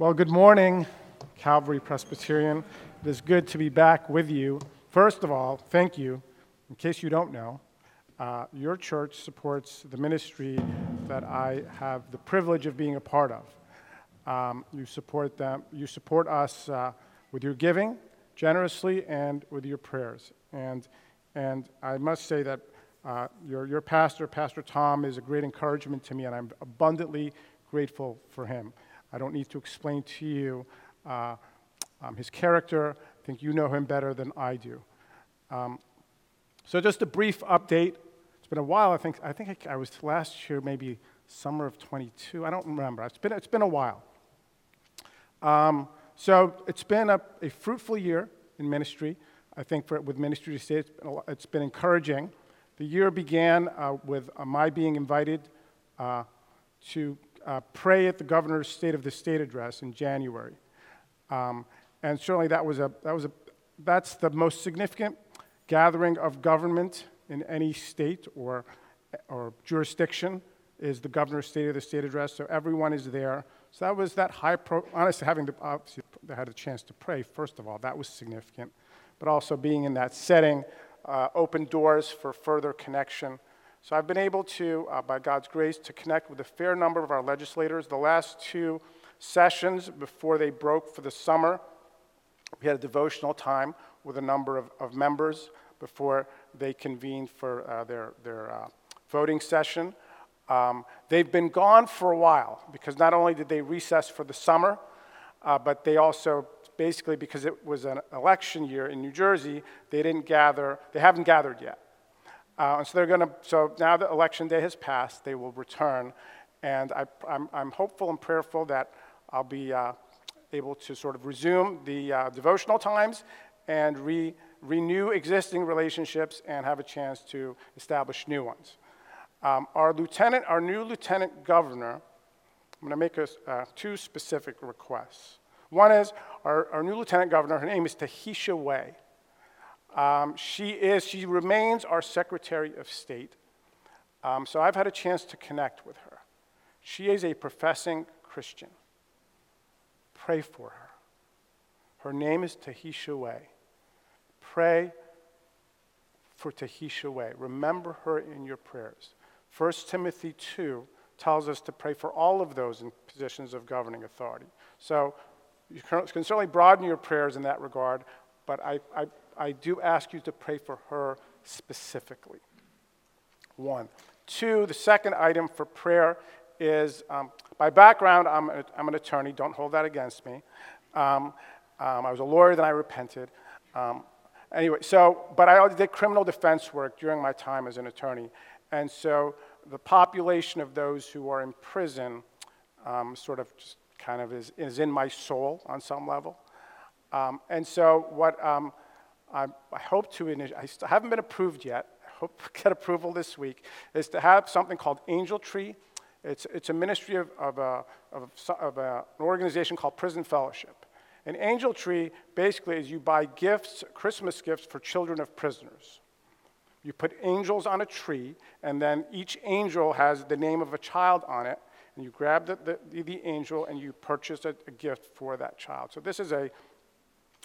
Well, good morning, Calvary Presbyterian. It is good to be back with you. First of all, thank you. In case you don't know, uh, your church supports the ministry that I have the privilege of being a part of. Um, you support them. You support us uh, with your giving generously and with your prayers. And and I must say that uh, your your pastor, Pastor Tom, is a great encouragement to me, and I'm abundantly grateful for him. I don't need to explain to you uh, um, his character. I think you know him better than I do. Um, so, just a brief update. It's been a while. I think I think I, was last year, maybe summer of 22. I don't remember. It's been it's been a while. Um, so it's been a, a, fruitful year in ministry. I think for, with ministry to state it's been, it's been encouraging. The year began uh, with uh, my being invited uh, to uh, pray at the governor's State of the State address in January. Um, and certainly that was a, that was a, that's the most significant gathering of government in any state or, or jurisdiction is the governor's State of the State address. So everyone is there. So that was that high, pro- honestly, having the, obviously, had a chance to pray, first of all, that was significant. But also being in that setting uh, opened doors for further connection so I've been able to, uh, by God's grace, to connect with a fair number of our legislators. The last two sessions before they broke for the summer, we had a devotional time with a number of, of members before they convened for uh, their, their uh, voting session. Um, they've been gone for a while because not only did they recess for the summer, uh, but they also basically because it was an election year in New Jersey, they didn't gather, they haven't gathered yet. Uh, and so they're going to, so now that election day has passed, they will return. And I, am hopeful and prayerful that I'll be uh, able to sort of resume the uh, devotional times and re, renew existing relationships and have a chance to establish new ones. Um, our lieutenant, our new lieutenant governor, I'm going to make a, uh, two specific requests. One is our, our new lieutenant governor, her name is Tahesha Way. Um, she is, she remains our Secretary of State. Um, so I've had a chance to connect with her. She is a professing Christian. Pray for her. Her name is Tahesha Way. Pray for Tahesha Way. Remember her in your prayers. 1 Timothy 2 tells us to pray for all of those in positions of governing authority. So you can, certainly broaden your prayers in that regard, but I, I I do ask you to pray for her specifically. One. Two, the second item for prayer is um, by background, I'm, a, I'm an attorney. Don't hold that against me. Um, um, I was a lawyer, then I repented. Um, anyway, so, but I did criminal defense work during my time as an attorney. And so the population of those who are in prison um, sort of just kind of is, is in my soul on some level. Um, and so what I, I hope to, I haven't been approved yet, I hope to get approval this week, is to have something called Angel Tree. It's, it's a ministry of, of, a, of, of a, an organization called Prison Fellowship. An angel tree basically is you buy gifts, Christmas gifts for children of prisoners. You put angels on a tree, and then each angel has the name of a child on it, and you grab the, the, the angel and you purchase a, a gift for that child. So this is a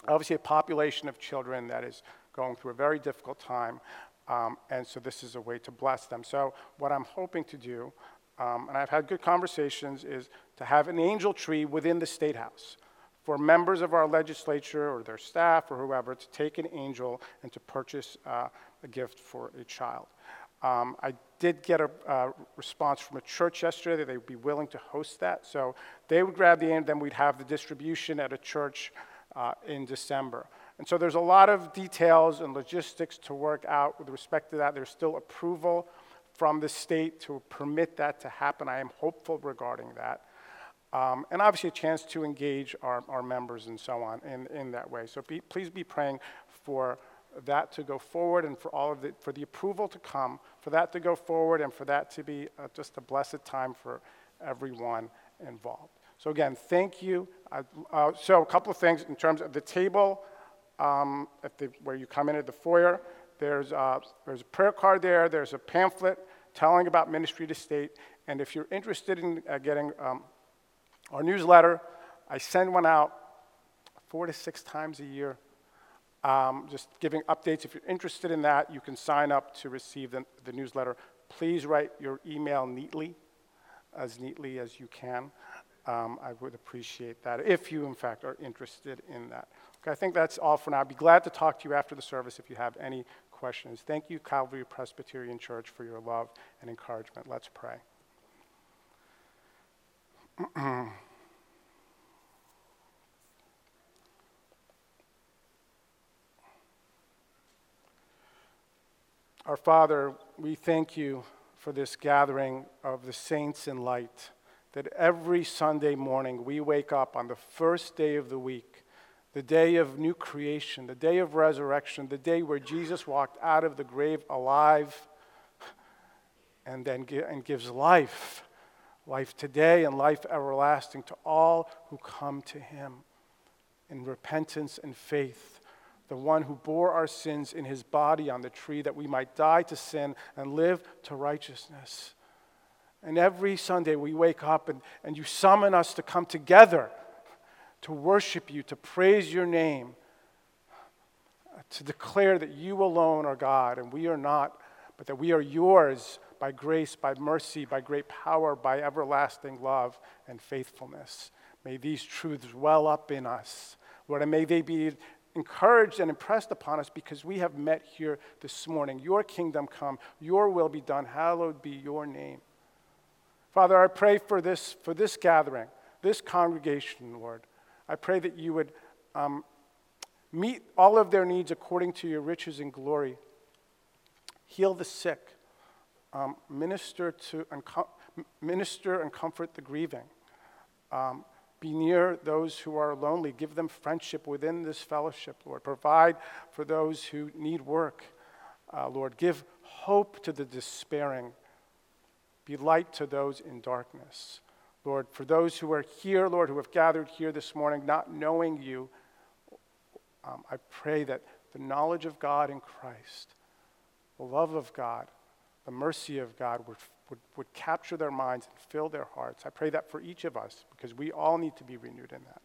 obviously a population of children that is going through a very difficult time, um, and so this is a way to bless them. So what I'm hoping to do, um, and I've had good conversations, is to have an angel tree within the State House for members of our legislature or their staff or whoever to take an angel and to purchase uh, a gift for a child. Um, I did get a uh, response from a church yesterday that they would be willing to host that. So they would grab the angel, then we'd have the distribution at a church uh, in December. And so there's a lot of details and logistics to work out with respect to that. There's still approval from the state to permit that to happen. I am hopeful regarding that. Um, and obviously, a chance to engage our, our members and so on in, in that way. So be, please be praying for that to go forward and for all of the, for the approval to come, for that to go forward, and for that to be uh, just a blessed time for everyone involved. So, again, thank you. Uh, uh, so, a couple of things in terms of the table um, the, where you come in at the foyer. There's, uh, there's a prayer card there, there's a pamphlet telling about ministry to state. And if you're interested in uh, getting um, our newsletter, I send one out four to six times a year, um, just giving updates. If you're interested in that, you can sign up to receive the, the newsletter. Please write your email neatly, as neatly as you can. Um, I would appreciate that if you, in fact, are interested in that. Okay, I think that's all for now. I'd be glad to talk to you after the service if you have any questions. Thank you, Calvary Presbyterian Church, for your love and encouragement. Let's pray. Our Father, we thank you for this gathering of the saints in light, that every Sunday morning we wake up on the first day of the week, the day of new creation, the day of resurrection, the day where Jesus walked out of the grave alive and then and gives life, life today and life everlasting to all who come to him in repentance and faith the one who bore our sins in his body on the tree that we might die to sin and live to righteousness. And every Sunday we wake up and, and you summon us to come together to worship you, to praise your name, to declare that you alone are God and we are not, but that we are yours by grace, by mercy, by great power, by everlasting love and faithfulness. May these truths well up in us. Lord, and may they be encouraged and impressed upon us because we have met here this morning. Your kingdom come, your will be done, hallowed be your name. Father, I pray for this, for this gathering, this congregation, Lord. I pray that you would um, meet all of their needs according to your riches and glory. Heal the sick, um, minister, to, and minister and comfort the grieving. Um, be near those who are lonely. Give them friendship within this fellowship, Lord. Provide for those who need work, uh, Lord. Give hope to the despairing. Be light to those in darkness. Lord, for those who are here, Lord, who have gathered here this morning not knowing you, um, I pray that the knowledge of God in Christ, the love of God, the mercy of God would would, would capture their minds and fill their hearts. I pray that for each of us because we all need to be renewed in that.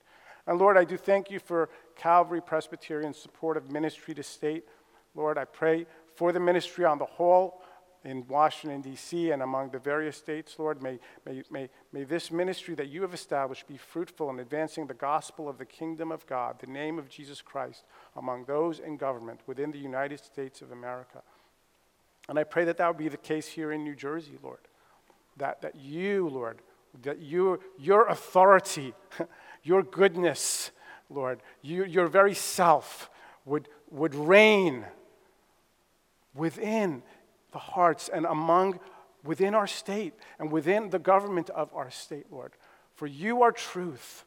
And Lord, I do thank you for Calvary Presbyterian support of ministry to state. Lord, I pray for the ministry on the whole in Washington, D.C., and among the various states, Lord. May, may, may, may this ministry that you have established be fruitful in advancing the gospel of the kingdom of God, the name of Jesus Christ, among those in government within the United States of America. And I pray that that would be the case here in New Jersey, Lord. That, that you, Lord, that you, your authority, your goodness, Lord, you, your very self would, would reign within the hearts and among, within our state and within the government of our state, Lord. For you are truth.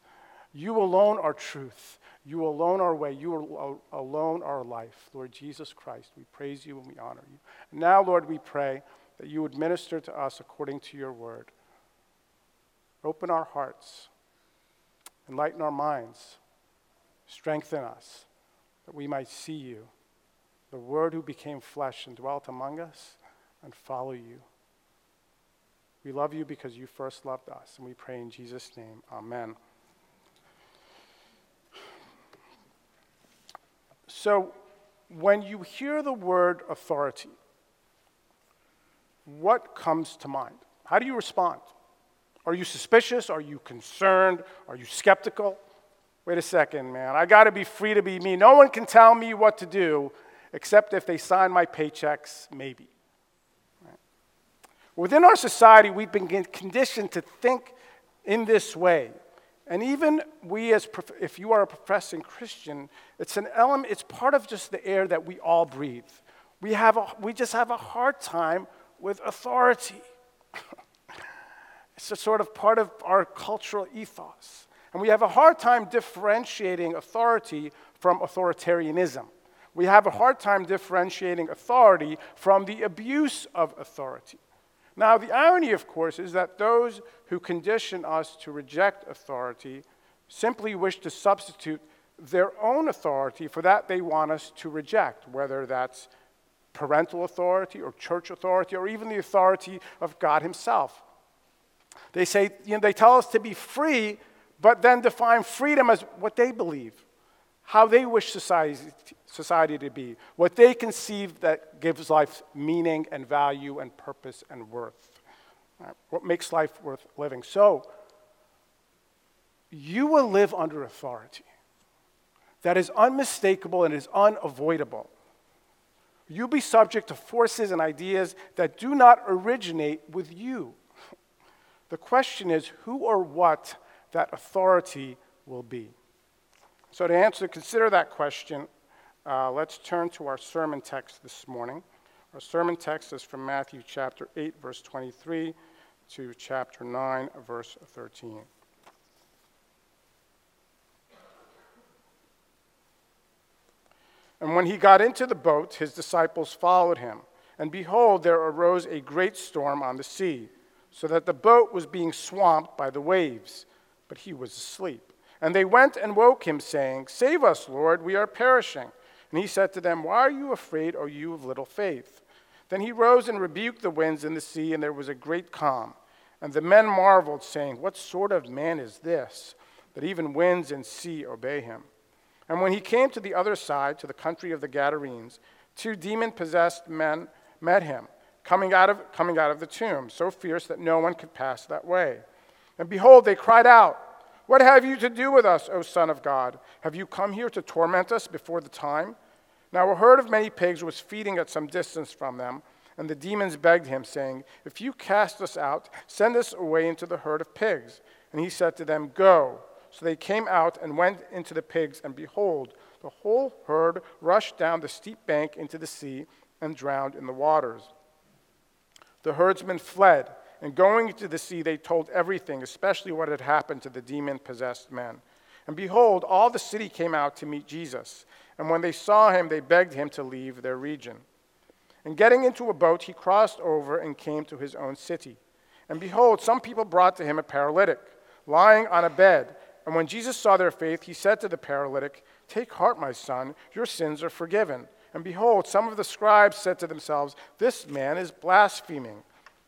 You alone are truth. You alone are way. You alone are life. Lord Jesus Christ, we praise you and we honor you. And now, Lord, we pray that you would minister to us according to your word. Open our hearts, enlighten our minds, strengthen us, that we might see you, the Word who became flesh and dwelt among us, and follow you. We love you because you first loved us, and we pray in Jesus' name. Amen. So, when you hear the word authority, what comes to mind? How do you respond? Are you suspicious? Are you concerned? Are you skeptical? Wait a second, man. I got to be free to be me. No one can tell me what to do except if they sign my paychecks, maybe. Within our society, we've been conditioned to think in this way and even we, as if you are a professing Christian, it's an element, it's part of just the air that we all breathe. We, have a, we just have a hard time with authority. it's a sort of part of our cultural ethos. And we have a hard time differentiating authority from authoritarianism. We have a hard time differentiating authority from the abuse of authority. Now, the irony, of course, is that those who condition us to reject authority simply wish to substitute their own authority for that they want us to reject, whether that's parental authority or church authority or even the authority of God Himself. They say, you know, they tell us to be free, but then define freedom as what they believe, how they wish society, society to be, what they conceive that gives life meaning and value and purpose and worth, right? what makes life worth living. So, you will live under authority that is unmistakable and is unavoidable. You'll be subject to forces and ideas that do not originate with you. The question is who or what that authority will be. So, to answer, consider that question, uh, let's turn to our sermon text this morning. Our sermon text is from Matthew chapter 8, verse 23 to chapter 9, verse 13. And when he got into the boat, his disciples followed him. And behold, there arose a great storm on the sea, so that the boat was being swamped by the waves, but he was asleep. And they went and woke him, saying, Save us, Lord, we are perishing. And he said to them, Why are you afraid, O you of little faith? Then he rose and rebuked the winds and the sea, and there was a great calm. And the men marveled, saying, What sort of man is this, that even winds and sea obey him? And when he came to the other side, to the country of the Gadarenes, two demon possessed men met him, coming out, of, coming out of the tomb, so fierce that no one could pass that way. And behold, they cried out, What have you to do with us, O Son of God? Have you come here to torment us before the time? Now a herd of many pigs was feeding at some distance from them, and the demons begged him, saying, If you cast us out, send us away into the herd of pigs. And he said to them, Go. So they came out and went into the pigs, and behold, the whole herd rushed down the steep bank into the sea and drowned in the waters. The herdsmen fled, and going into the sea, they told everything, especially what had happened to the demon possessed men. And behold, all the city came out to meet Jesus. And when they saw him, they begged him to leave their region. And getting into a boat, he crossed over and came to his own city. And behold, some people brought to him a paralytic, lying on a bed. And when Jesus saw their faith, he said to the paralytic, Take heart, my son, your sins are forgiven. And behold, some of the scribes said to themselves, This man is blaspheming.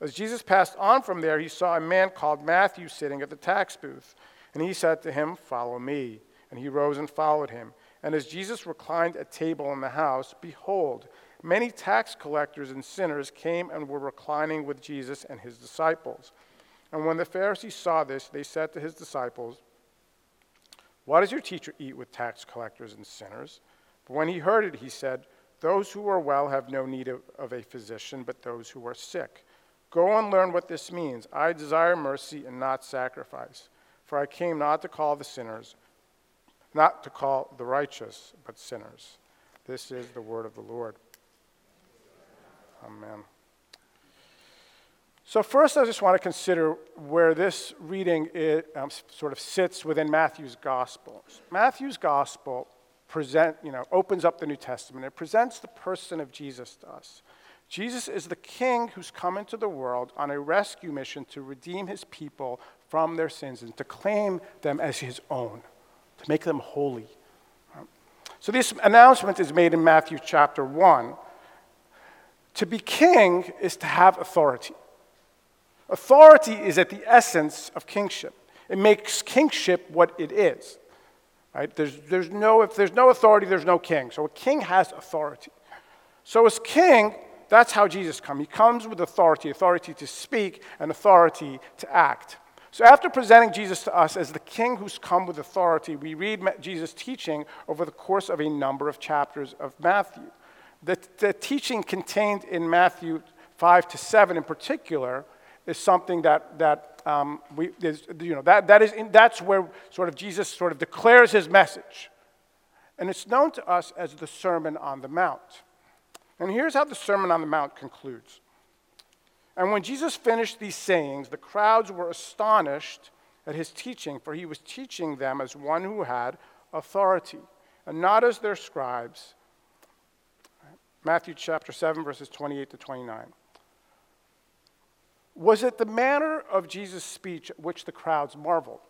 As Jesus passed on from there, he saw a man called Matthew sitting at the tax booth. And he said to him, Follow me. And he rose and followed him. And as Jesus reclined at table in the house, behold, many tax collectors and sinners came and were reclining with Jesus and his disciples. And when the Pharisees saw this, they said to his disciples, why does your teacher eat with tax collectors and sinners? But when he heard it, he said, Those who are well have no need of, of a physician, but those who are sick. Go and learn what this means. I desire mercy and not sacrifice. For I came not to call the sinners, not to call the righteous, but sinners. This is the word of the Lord. Amen. So, first, I just want to consider where this reading it, um, sort of sits within Matthew's gospel. Matthew's gospel present, you know, opens up the New Testament. It presents the person of Jesus to us. Jesus is the king who's come into the world on a rescue mission to redeem his people from their sins and to claim them as his own, to make them holy. So, this announcement is made in Matthew chapter 1. To be king is to have authority. Authority is at the essence of kingship. It makes kingship what it is. Right? There's, there's no, if there's no authority, there's no king. So a king has authority. So as king, that's how Jesus comes. He comes with authority, authority to speak and authority to act. So after presenting Jesus to us as the king who's come with authority, we read Jesus' teaching over the course of a number of chapters of Matthew. The, the teaching contained in Matthew 5 to 7 in particular is something that, that um, we, you know, that, that is in, that's where sort of Jesus sort of declares his message. And it's known to us as the Sermon on the Mount. And here's how the Sermon on the Mount concludes. And when Jesus finished these sayings, the crowds were astonished at his teaching, for he was teaching them as one who had authority, and not as their scribes. Matthew chapter 7, verses 28 to 29. Was it the manner of Jesus' speech at which the crowds marveled?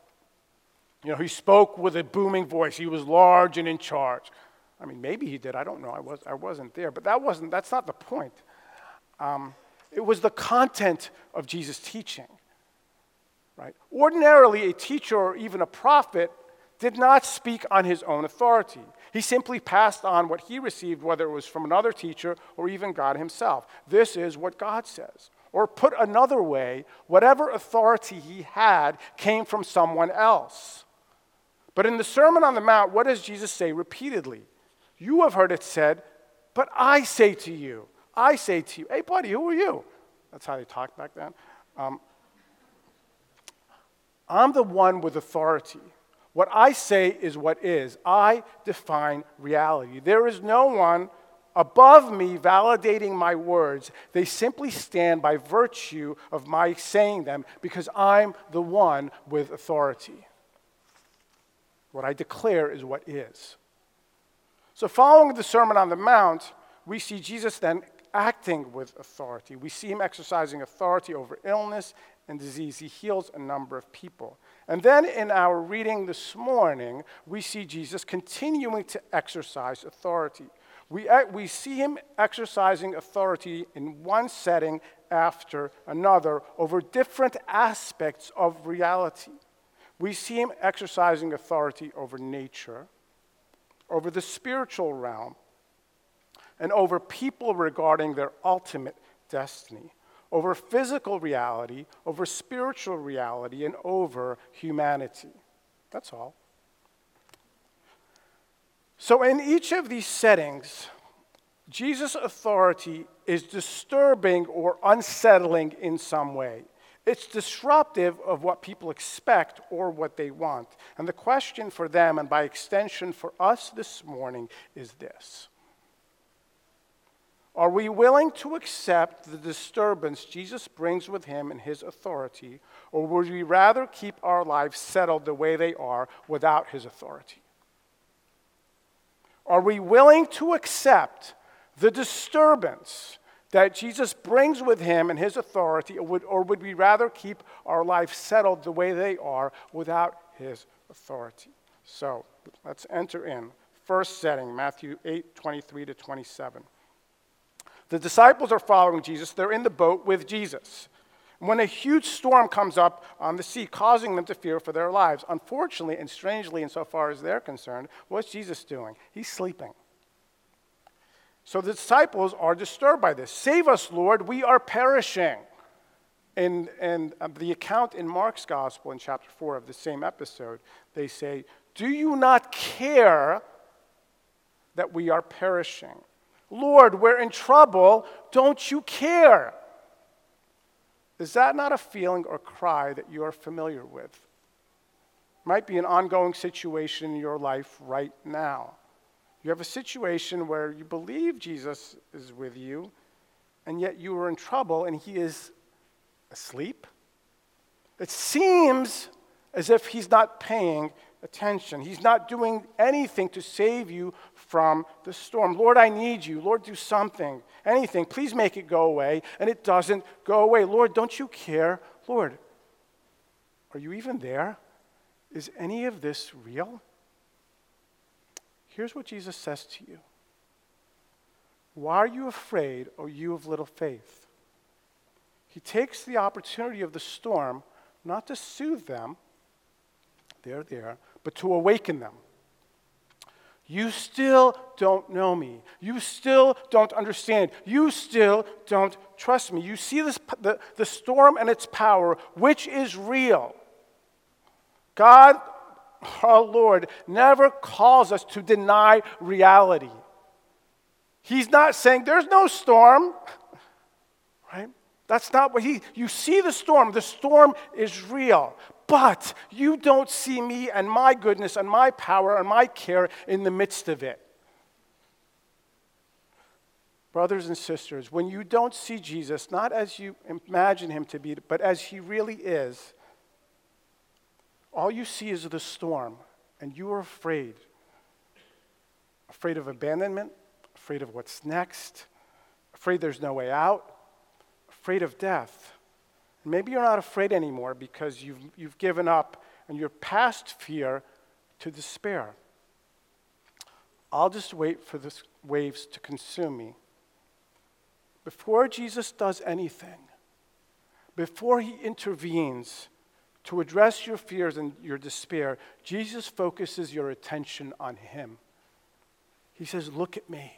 You know, he spoke with a booming voice. He was large and in charge. I mean, maybe he did. I don't know. I, was, I wasn't there. But that wasn't, that's not the point. Um, it was the content of Jesus' teaching. Right? Ordinarily, a teacher or even a prophet did not speak on his own authority. He simply passed on what he received, whether it was from another teacher or even God himself. This is what God says. Or put another way, whatever authority he had came from someone else. But in the Sermon on the Mount, what does Jesus say repeatedly? You have heard it said, but I say to you, I say to you, hey, buddy, who are you? That's how they talked back then. Um, I'm the one with authority. What I say is what is. I define reality. There is no one above me validating my words. They simply stand by virtue of my saying them because I'm the one with authority. What I declare is what is. So, following the Sermon on the Mount, we see Jesus then acting with authority. We see him exercising authority over illness and disease. He heals a number of people. And then in our reading this morning, we see Jesus continuing to exercise authority. We, uh, we see him exercising authority in one setting after another over different aspects of reality. We see him exercising authority over nature, over the spiritual realm, and over people regarding their ultimate destiny, over physical reality, over spiritual reality, and over humanity. That's all. So, in each of these settings, Jesus' authority is disturbing or unsettling in some way. It's disruptive of what people expect or what they want. And the question for them, and by extension for us this morning, is this Are we willing to accept the disturbance Jesus brings with him and his authority, or would we rather keep our lives settled the way they are without his authority? Are we willing to accept the disturbance that Jesus brings with him and his authority, or would, or would we rather keep our life settled the way they are without his authority? So let's enter in. First setting, Matthew 8 23 to 27. The disciples are following Jesus. They're in the boat with Jesus when a huge storm comes up on the sea, causing them to fear for their lives. Unfortunately and strangely, insofar as they're concerned, what's Jesus doing? He's sleeping. So the disciples are disturbed by this. Save us, Lord, we are perishing. And, and uh, the account in Mark's gospel in chapter 4 of the same episode, they say, Do you not care that we are perishing? Lord, we're in trouble. Don't you care? Is that not a feeling or cry that you are familiar with? Might be an ongoing situation in your life right now. You have a situation where you believe Jesus is with you, and yet you are in trouble and he is asleep. It seems as if he's not paying attention. He's not doing anything to save you from the storm. Lord, I need you. Lord, do something, anything. Please make it go away. And it doesn't go away. Lord, don't you care? Lord, are you even there? Is any of this real? Here's what Jesus says to you Why are you afraid, O you of little faith? He takes the opportunity of the storm not to soothe them, they're there, but to awaken them. You still don't know me. You still don't understand. You still don't trust me. You see this, the, the storm and its power, which is real. God, our Lord, never calls us to deny reality. He's not saying there's no storm, right? That's not what he, you see the storm. The storm is real but you don't see me and my goodness and my power and my care in the midst of it. Brothers and sisters, when you don't see Jesus, not as you imagine him to be, but as he really is, all you see is the storm, and you are afraid. afraid of abandonment, afraid of what's next, afraid there's no way out, afraid of death. Maybe you're not afraid anymore because you've, you've given up and you're past fear to despair. I'll just wait for the waves to consume me. Before Jesus does anything, before he intervenes to address your fears and your despair, Jesus focuses your attention on him. He says, Look at me.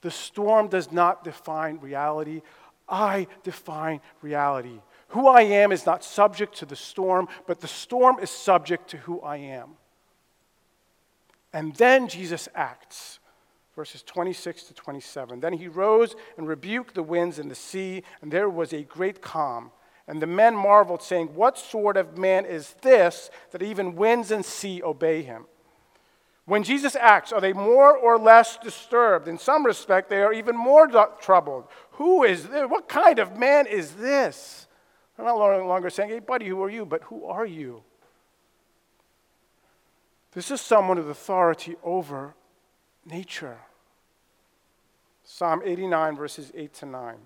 The storm does not define reality. I define reality. Who I am is not subject to the storm, but the storm is subject to who I am. And then Jesus acts. Verses 26 to 27. Then he rose and rebuked the winds and the sea, and there was a great calm. And the men marveled, saying, What sort of man is this that even winds and sea obey him? When Jesus acts, are they more or less disturbed? In some respect, they are even more troubled. Who is this? What kind of man is this? They're not longer saying, Hey, buddy, who are you? But who are you? This is someone with authority over nature. Psalm 89, verses 8 to 9.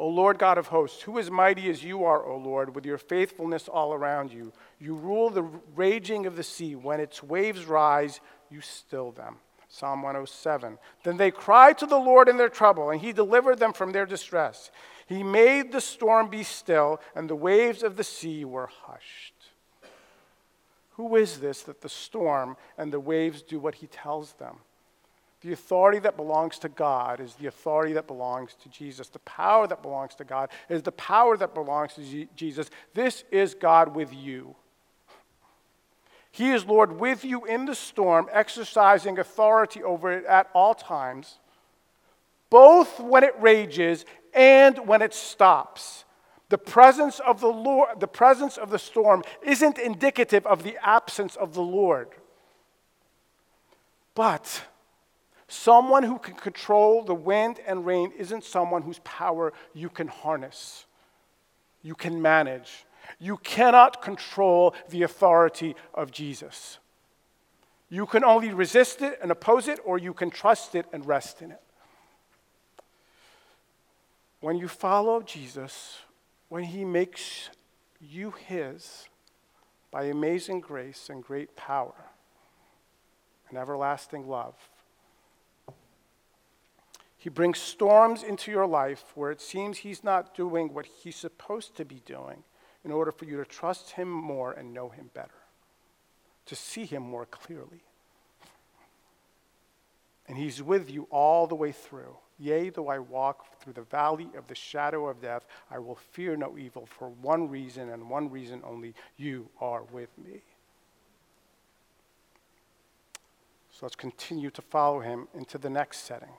O Lord God of hosts, who is mighty as you are, O Lord, with your faithfulness all around you? You rule the raging of the sea. When its waves rise, you still them. Psalm 107. Then they cried to the Lord in their trouble, and he delivered them from their distress. He made the storm be still, and the waves of the sea were hushed. Who is this that the storm and the waves do what he tells them? The authority that belongs to God is the authority that belongs to Jesus. The power that belongs to God is the power that belongs to Jesus. This is God with you. He is Lord with you in the storm, exercising authority over it at all times, both when it rages and when it stops. The presence of the Lord, the presence of the storm isn't indicative of the absence of the Lord. But someone who can control the wind and rain isn't someone whose power you can harness, you can manage. You cannot control the authority of Jesus. You can only resist it and oppose it, or you can trust it and rest in it. When you follow Jesus, when he makes you his by amazing grace and great power and everlasting love. He brings storms into your life where it seems he's not doing what he's supposed to be doing in order for you to trust him more and know him better, to see him more clearly. And he's with you all the way through. Yea, though I walk through the valley of the shadow of death, I will fear no evil for one reason and one reason only you are with me. So let's continue to follow him into the next setting.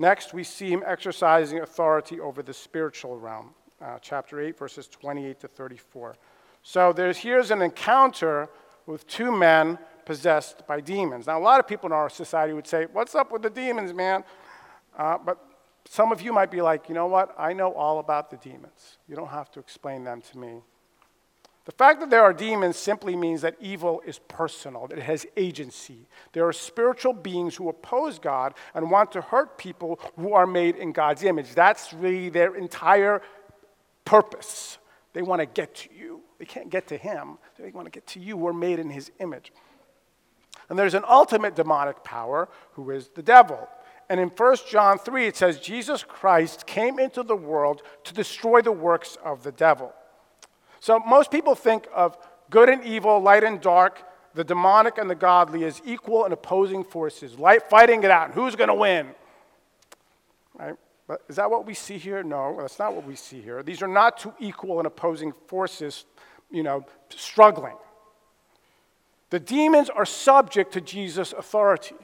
Next, we see him exercising authority over the spiritual realm, uh, chapter 8, verses 28 to 34. So there's, here's an encounter with two men possessed by demons. Now, a lot of people in our society would say, What's up with the demons, man? Uh, but some of you might be like, you know what? I know all about the demons. You don't have to explain them to me. The fact that there are demons simply means that evil is personal, that it has agency. There are spiritual beings who oppose God and want to hurt people who are made in God's image. That's really their entire purpose. They want to get to you. They can't get to Him, they want to get to you. We're made in His image. And there's an ultimate demonic power who is the devil. And in 1 John 3, it says, Jesus Christ came into the world to destroy the works of the devil. So most people think of good and evil, light and dark, the demonic and the godly as equal and opposing forces, light, fighting it out. Who's going to win? Right? But is that what we see here? No, that's not what we see here. These are not two equal and opposing forces, you know, struggling. The demons are subject to Jesus' authority.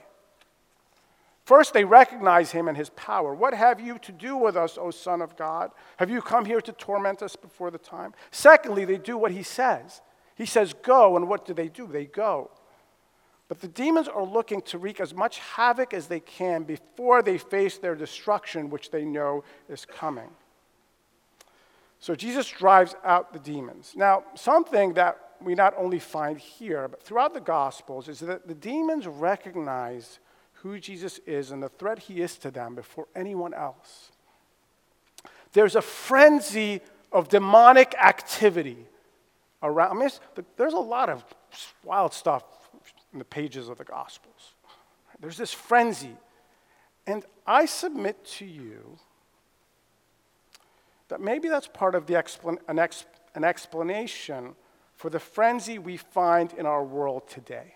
First, they recognize him and his power. What have you to do with us, O Son of God? Have you come here to torment us before the time? Secondly, they do what he says. He says, Go, and what do they do? They go. But the demons are looking to wreak as much havoc as they can before they face their destruction, which they know is coming. So Jesus drives out the demons. Now, something that we not only find here, but throughout the Gospels, is that the demons recognize who Jesus is and the threat he is to them before anyone else. There's a frenzy of demonic activity around. I mean, there's a lot of wild stuff in the pages of the Gospels. There's this frenzy. And I submit to you that maybe that's part of the an, ex- an explanation for the frenzy we find in our world today.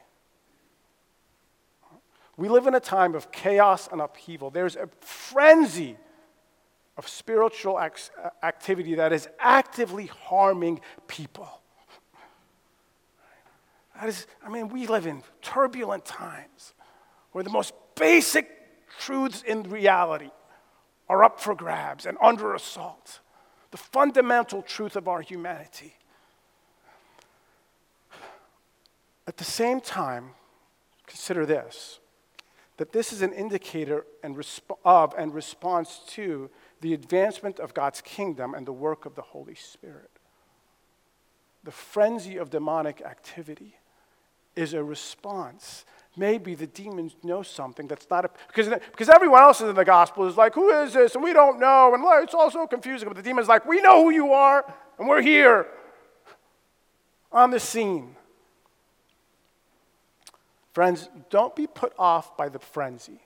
We live in a time of chaos and upheaval. There's a frenzy of spiritual uh, activity that is actively harming people. That is, I mean, we live in turbulent times where the most basic truths in reality are up for grabs and under assault. The fundamental truth of our humanity. At the same time, consider this that this is an indicator and of and response to the advancement of God's kingdom and the work of the Holy Spirit. The frenzy of demonic activity is a response. Maybe the demons know something that's not a, because, because everyone else in the gospel is like, who is this? And we don't know. And it's all so confusing. But the demon's like, we know who you are, and we're here on the scene. Friends, don't be put off by the frenzy,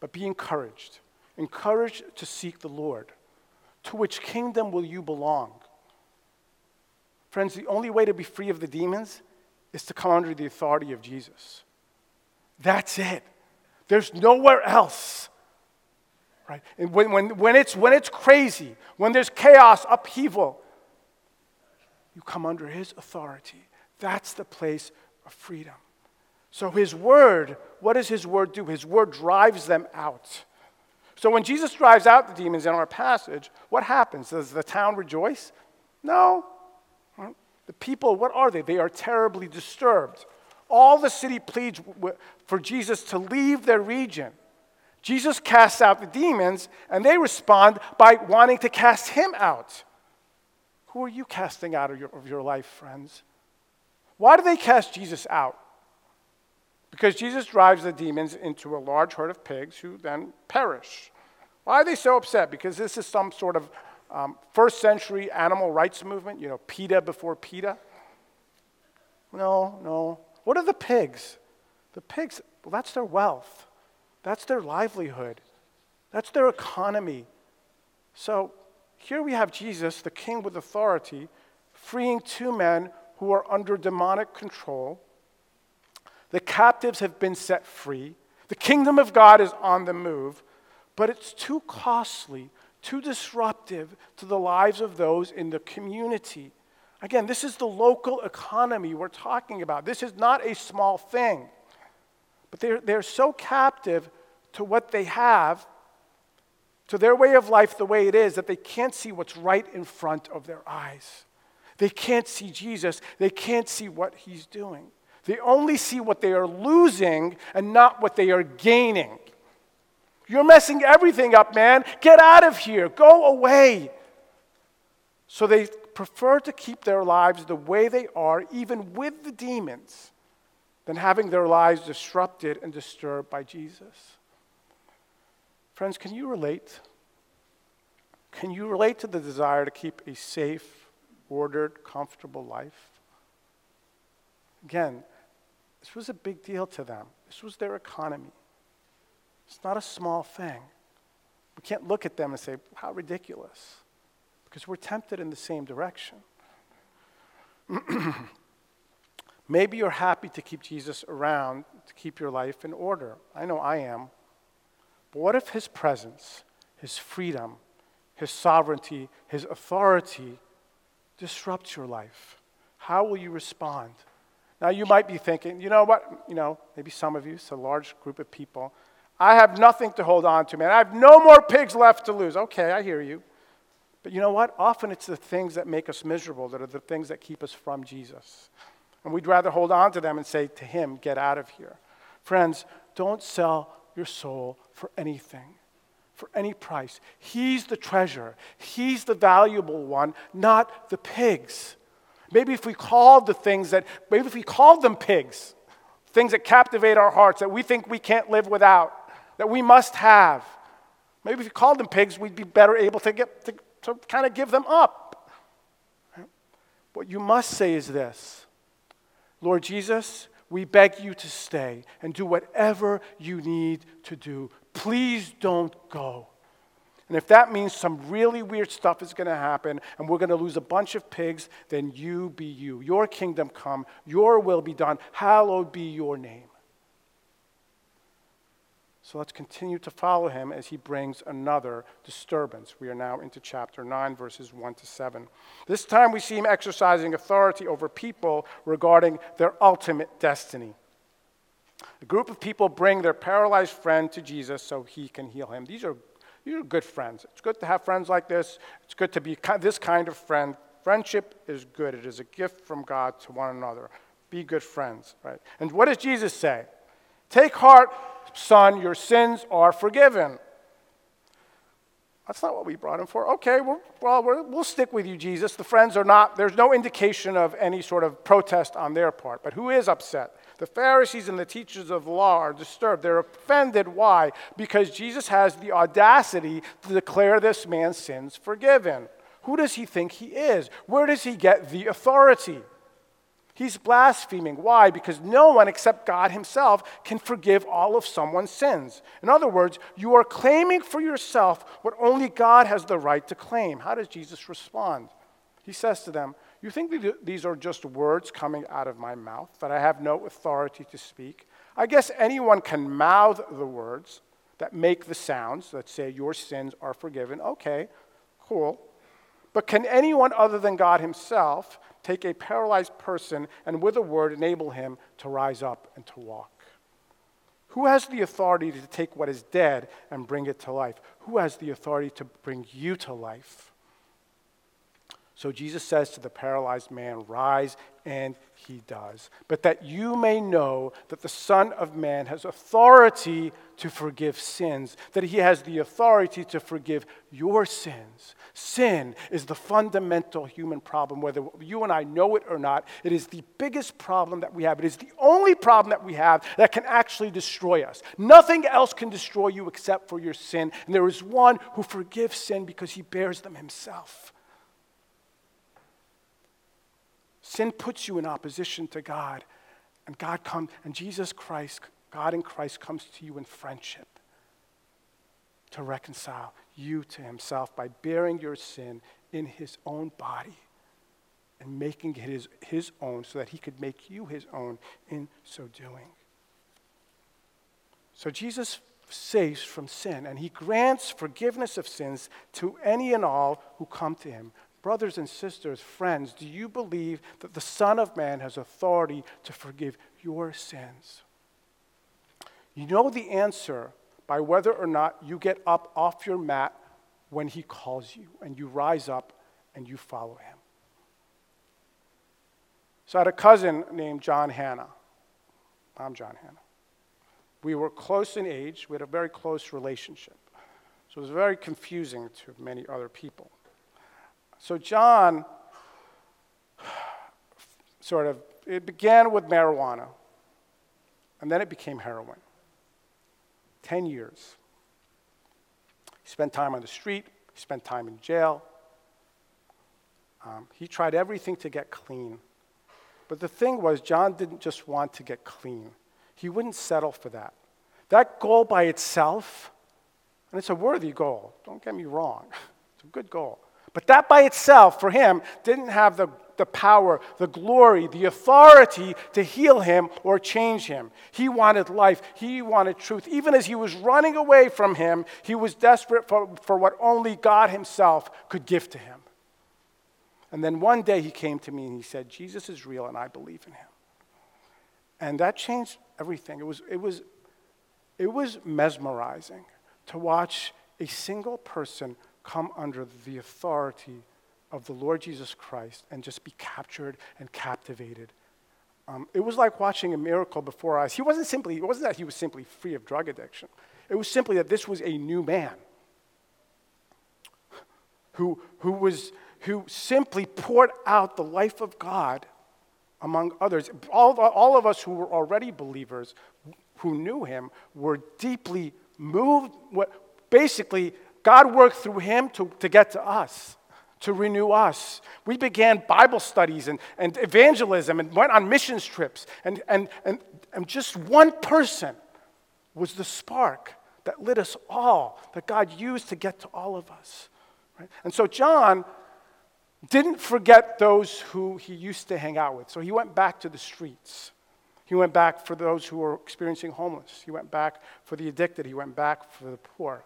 but be encouraged. Encouraged to seek the Lord. To which kingdom will you belong? Friends, the only way to be free of the demons is to come under the authority of Jesus. That's it. There's nowhere else. Right? And when, when, when, it's, when it's crazy, when there's chaos, upheaval, you come under his authority. That's the place of freedom. So, his word, what does his word do? His word drives them out. So, when Jesus drives out the demons in our passage, what happens? Does the town rejoice? No, the people, what are they? They are terribly disturbed. All the city pleads for Jesus to leave their region. Jesus casts out the demons, and they respond by wanting to cast him out. Who are you casting out of your, of your life, friends? Why do they cast Jesus out? Because Jesus drives the demons into a large herd of pigs who then perish. Why are they so upset? Because this is some sort of um, first century animal rights movement, you know, PETA before PETA. No, no. What are the pigs? The pigs, well, that's their wealth, that's their livelihood, that's their economy. So here we have Jesus, the king with authority, freeing two men who are under demonic control. The captives have been set free. The kingdom of God is on the move, but it's too costly too disruptive to the lives of those in the community. Again, this is the local economy we're talking about. This is not a small thing. But they're, they're so captive to what they have, to their way of life the way it is, that they can't see what's right in front of their eyes. They can't see Jesus. They can't see what he's doing. They only see what they are losing and not what they are gaining. You're messing everything up, man. Get out of here. Go away. So they prefer to keep their lives the way they are, even with the demons, than having their lives disrupted and disturbed by Jesus. Friends, can you relate? Can you relate to the desire to keep a safe, ordered, comfortable life? Again, this was a big deal to them. This was their economy. It's not a small thing. We can't look at them and say, how ridiculous, because we're tempted in the same direction. Maybe you're happy to keep Jesus around to keep your life in order. I know I am. But what if his presence, his freedom, his sovereignty, his authority disrupts your life? How will you respond? Now, you might be thinking, you know what? You know, maybe some of you, it's a large group of people. I have nothing to hold on to, man. I have no more pigs left to lose. Okay, I hear you. But you know what? Often it's the things that make us miserable that are the things that keep us from Jesus. And we'd rather hold on to them and say to Him, get out of here. Friends, don't sell your soul for anything, for any price. He's the treasure, He's the valuable one, not the pigs. Maybe if we called the things that, maybe if we called them pigs, things that captivate our hearts, that we think we can't live without, that we must have. Maybe if we called them pigs, we'd be better able to, get, to, to kind of give them up. What you must say is this Lord Jesus, we beg you to stay and do whatever you need to do. Please don't go. And if that means some really weird stuff is going to happen and we're going to lose a bunch of pigs, then you be you. Your kingdom come, your will be done. Hallowed be your name. So let's continue to follow him as he brings another disturbance. We are now into chapter 9, verses 1 to 7. This time we see him exercising authority over people regarding their ultimate destiny. A group of people bring their paralyzed friend to Jesus so he can heal him. These are, these are good friends. It's good to have friends like this. It's good to be this kind of friend. Friendship is good, it is a gift from God to one another. Be good friends, right? And what does Jesus say? Take heart, son, your sins are forgiven. That's not what we brought him for. Okay, well, we will stick with you, Jesus. The friends are not, there's no indication of any sort of protest on their part. But who is upset? The Pharisees and the teachers of the law are disturbed. They're offended. Why? Because Jesus has the audacity to declare this man's sins forgiven. Who does he think he is? Where does he get the authority? He's blaspheming. Why? Because no one except God Himself can forgive all of someone's sins. In other words, you are claiming for yourself what only God has the right to claim. How does Jesus respond? He says to them, You think these are just words coming out of my mouth, that I have no authority to speak? I guess anyone can mouth the words that make the sounds that say, Your sins are forgiven. Okay, cool. But can anyone other than God Himself take a paralyzed person and with a word enable him to rise up and to walk? Who has the authority to take what is dead and bring it to life? Who has the authority to bring you to life? So Jesus says to the paralyzed man, Rise, and he does. But that you may know that the Son of Man has authority to forgive sins, that he has the authority to forgive your sins. Sin is the fundamental human problem, whether you and I know it or not. It is the biggest problem that we have. It is the only problem that we have that can actually destroy us. Nothing else can destroy you except for your sin. And there is one who forgives sin because he bears them himself. Sin puts you in opposition to God. And God comes, and Jesus Christ, God in Christ comes to you in friendship to reconcile you to himself by bearing your sin in his own body and making it his, his own so that he could make you his own in so doing. So Jesus saves from sin and he grants forgiveness of sins to any and all who come to him Brothers and sisters, friends, do you believe that the Son of Man has authority to forgive your sins? You know the answer by whether or not you get up off your mat when He calls you and you rise up and you follow Him. So I had a cousin named John Hanna. I'm John Hanna. We were close in age, we had a very close relationship. So it was very confusing to many other people. So, John sort of, it began with marijuana, and then it became heroin. 10 years. He spent time on the street, he spent time in jail. Um, he tried everything to get clean. But the thing was, John didn't just want to get clean, he wouldn't settle for that. That goal by itself, and it's a worthy goal, don't get me wrong, it's a good goal. But that by itself, for him, didn't have the, the power, the glory, the authority to heal him or change him. He wanted life, he wanted truth. Even as he was running away from him, he was desperate for, for what only God himself could give to him. And then one day he came to me and he said, Jesus is real and I believe in him. And that changed everything. It was, it was, it was mesmerizing to watch a single person come under the authority of the Lord Jesus Christ and just be captured and captivated. Um, it was like watching a miracle before our eyes. He wasn't simply, it wasn't that he was simply free of drug addiction. It was simply that this was a new man who, who was who simply poured out the life of God among others. All, all of us who were already believers, who knew him, were deeply moved. What, basically, God worked through him to, to get to us, to renew us. We began Bible studies and, and evangelism and went on missions trips. And, and, and, and just one person was the spark that lit us all, that God used to get to all of us. Right? And so John didn't forget those who he used to hang out with. So he went back to the streets. He went back for those who were experiencing homeless. He went back for the addicted. He went back for the poor.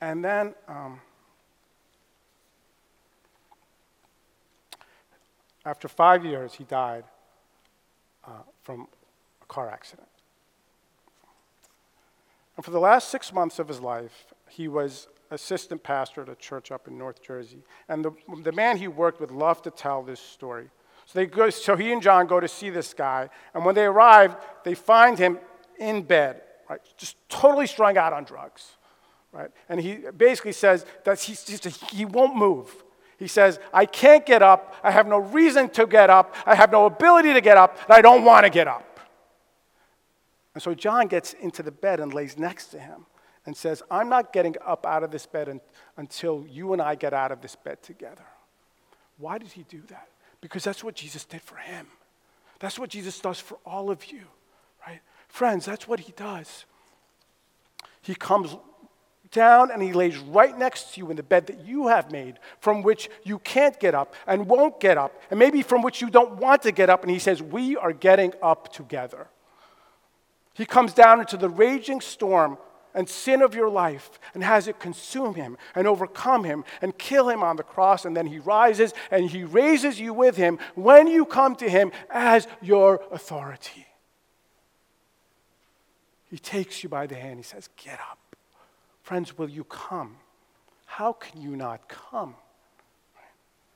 And then um, after five years, he died uh, from a car accident. And for the last six months of his life, he was assistant pastor at a church up in North Jersey. And the, the man he worked with loved to tell this story. So, they go, so he and John go to see this guy. And when they arrive, they find him in bed, right? Just totally strung out on drugs. Right? And he basically says that he's just he won't move. He says, I can't get up. I have no reason to get up. I have no ability to get up, and I don't want to get up. And so John gets into the bed and lays next to him and says, I'm not getting up out of this bed un- until you and I get out of this bed together. Why did he do that? Because that's what Jesus did for him. That's what Jesus does for all of you, right? Friends, that's what he does. He comes down and he lays right next to you in the bed that you have made, from which you can't get up and won't get up, and maybe from which you don't want to get up. And he says, We are getting up together. He comes down into the raging storm and sin of your life and has it consume him and overcome him and kill him on the cross. And then he rises and he raises you with him when you come to him as your authority. He takes you by the hand. He says, Get up. Friends, will you come? How can you not come?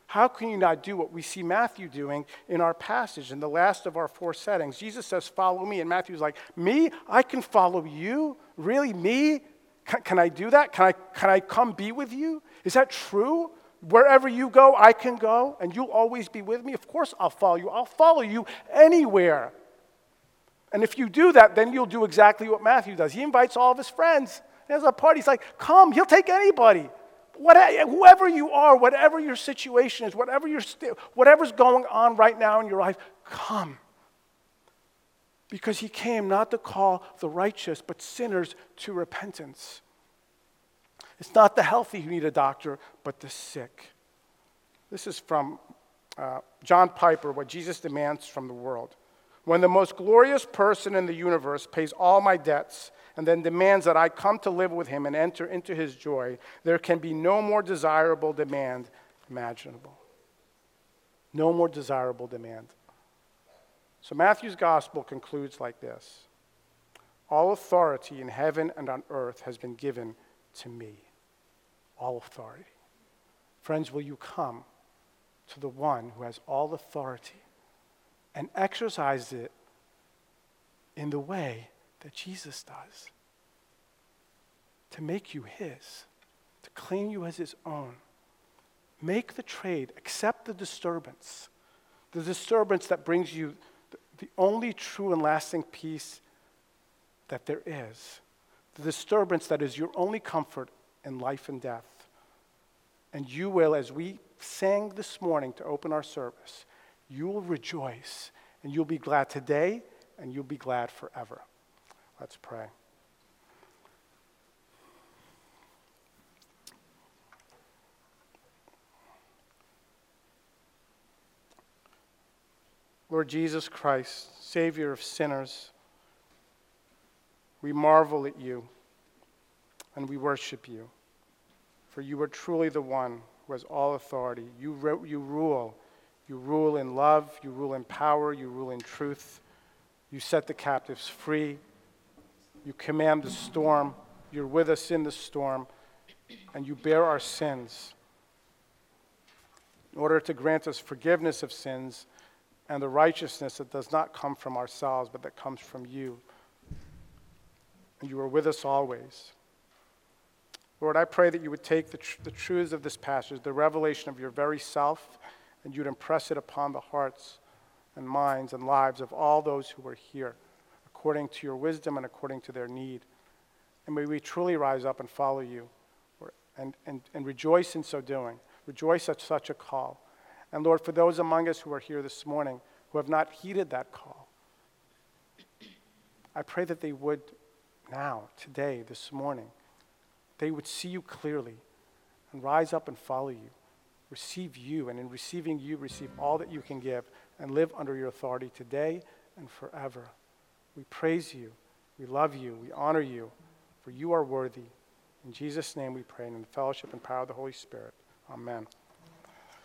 How can you not do what we see Matthew doing in our passage in the last of our four settings? Jesus says, Follow me. And Matthew's like, Me? I can follow you? Really? Me? Can, can I do that? Can I, can I come be with you? Is that true? Wherever you go, I can go, and you'll always be with me? Of course, I'll follow you. I'll follow you anywhere. And if you do that, then you'll do exactly what Matthew does. He invites all of his friends. There's a party. He's like, Come, he'll take anybody. Whatever, whoever you are, whatever your situation is, whatever your st- whatever's going on right now in your life, come. Because he came not to call the righteous, but sinners to repentance. It's not the healthy who need a doctor, but the sick. This is from uh, John Piper, what Jesus demands from the world. When the most glorious person in the universe pays all my debts and then demands that I come to live with him and enter into his joy, there can be no more desirable demand imaginable. No more desirable demand. So Matthew's gospel concludes like this All authority in heaven and on earth has been given to me. All authority. Friends, will you come to the one who has all authority and exercise it in the way that Jesus does to make you His, to claim you as His own. Make the trade, accept the disturbance, the disturbance that brings you the only true and lasting peace that there is, the disturbance that is your only comfort in life and death. And you will, as we sang this morning to open our service, you will rejoice and you'll be glad today and you'll be glad forever. Let's pray. Lord Jesus Christ, Savior of sinners, we marvel at you and we worship you. For you are truly the one who has all authority. You, you rule. You rule in love, you rule in power, you rule in truth. You set the captives free. You command the storm. You're with us in the storm. And you bear our sins in order to grant us forgiveness of sins and the righteousness that does not come from ourselves, but that comes from you. And you are with us always. Lord, I pray that you would take the, tr- the truths of this passage, the revelation of your very self, and you'd impress it upon the hearts and minds and lives of all those who are here, according to your wisdom and according to their need. And may we truly rise up and follow you and, and, and rejoice in so doing. Rejoice at such a call. And Lord, for those among us who are here this morning who have not heeded that call, I pray that they would now, today, this morning, they would see you clearly and rise up and follow you, receive you, and in receiving you, receive all that you can give and live under your authority today and forever. We praise you, we love you, we honor you, for you are worthy. In Jesus' name we pray, and in the fellowship and power of the Holy Spirit. Amen.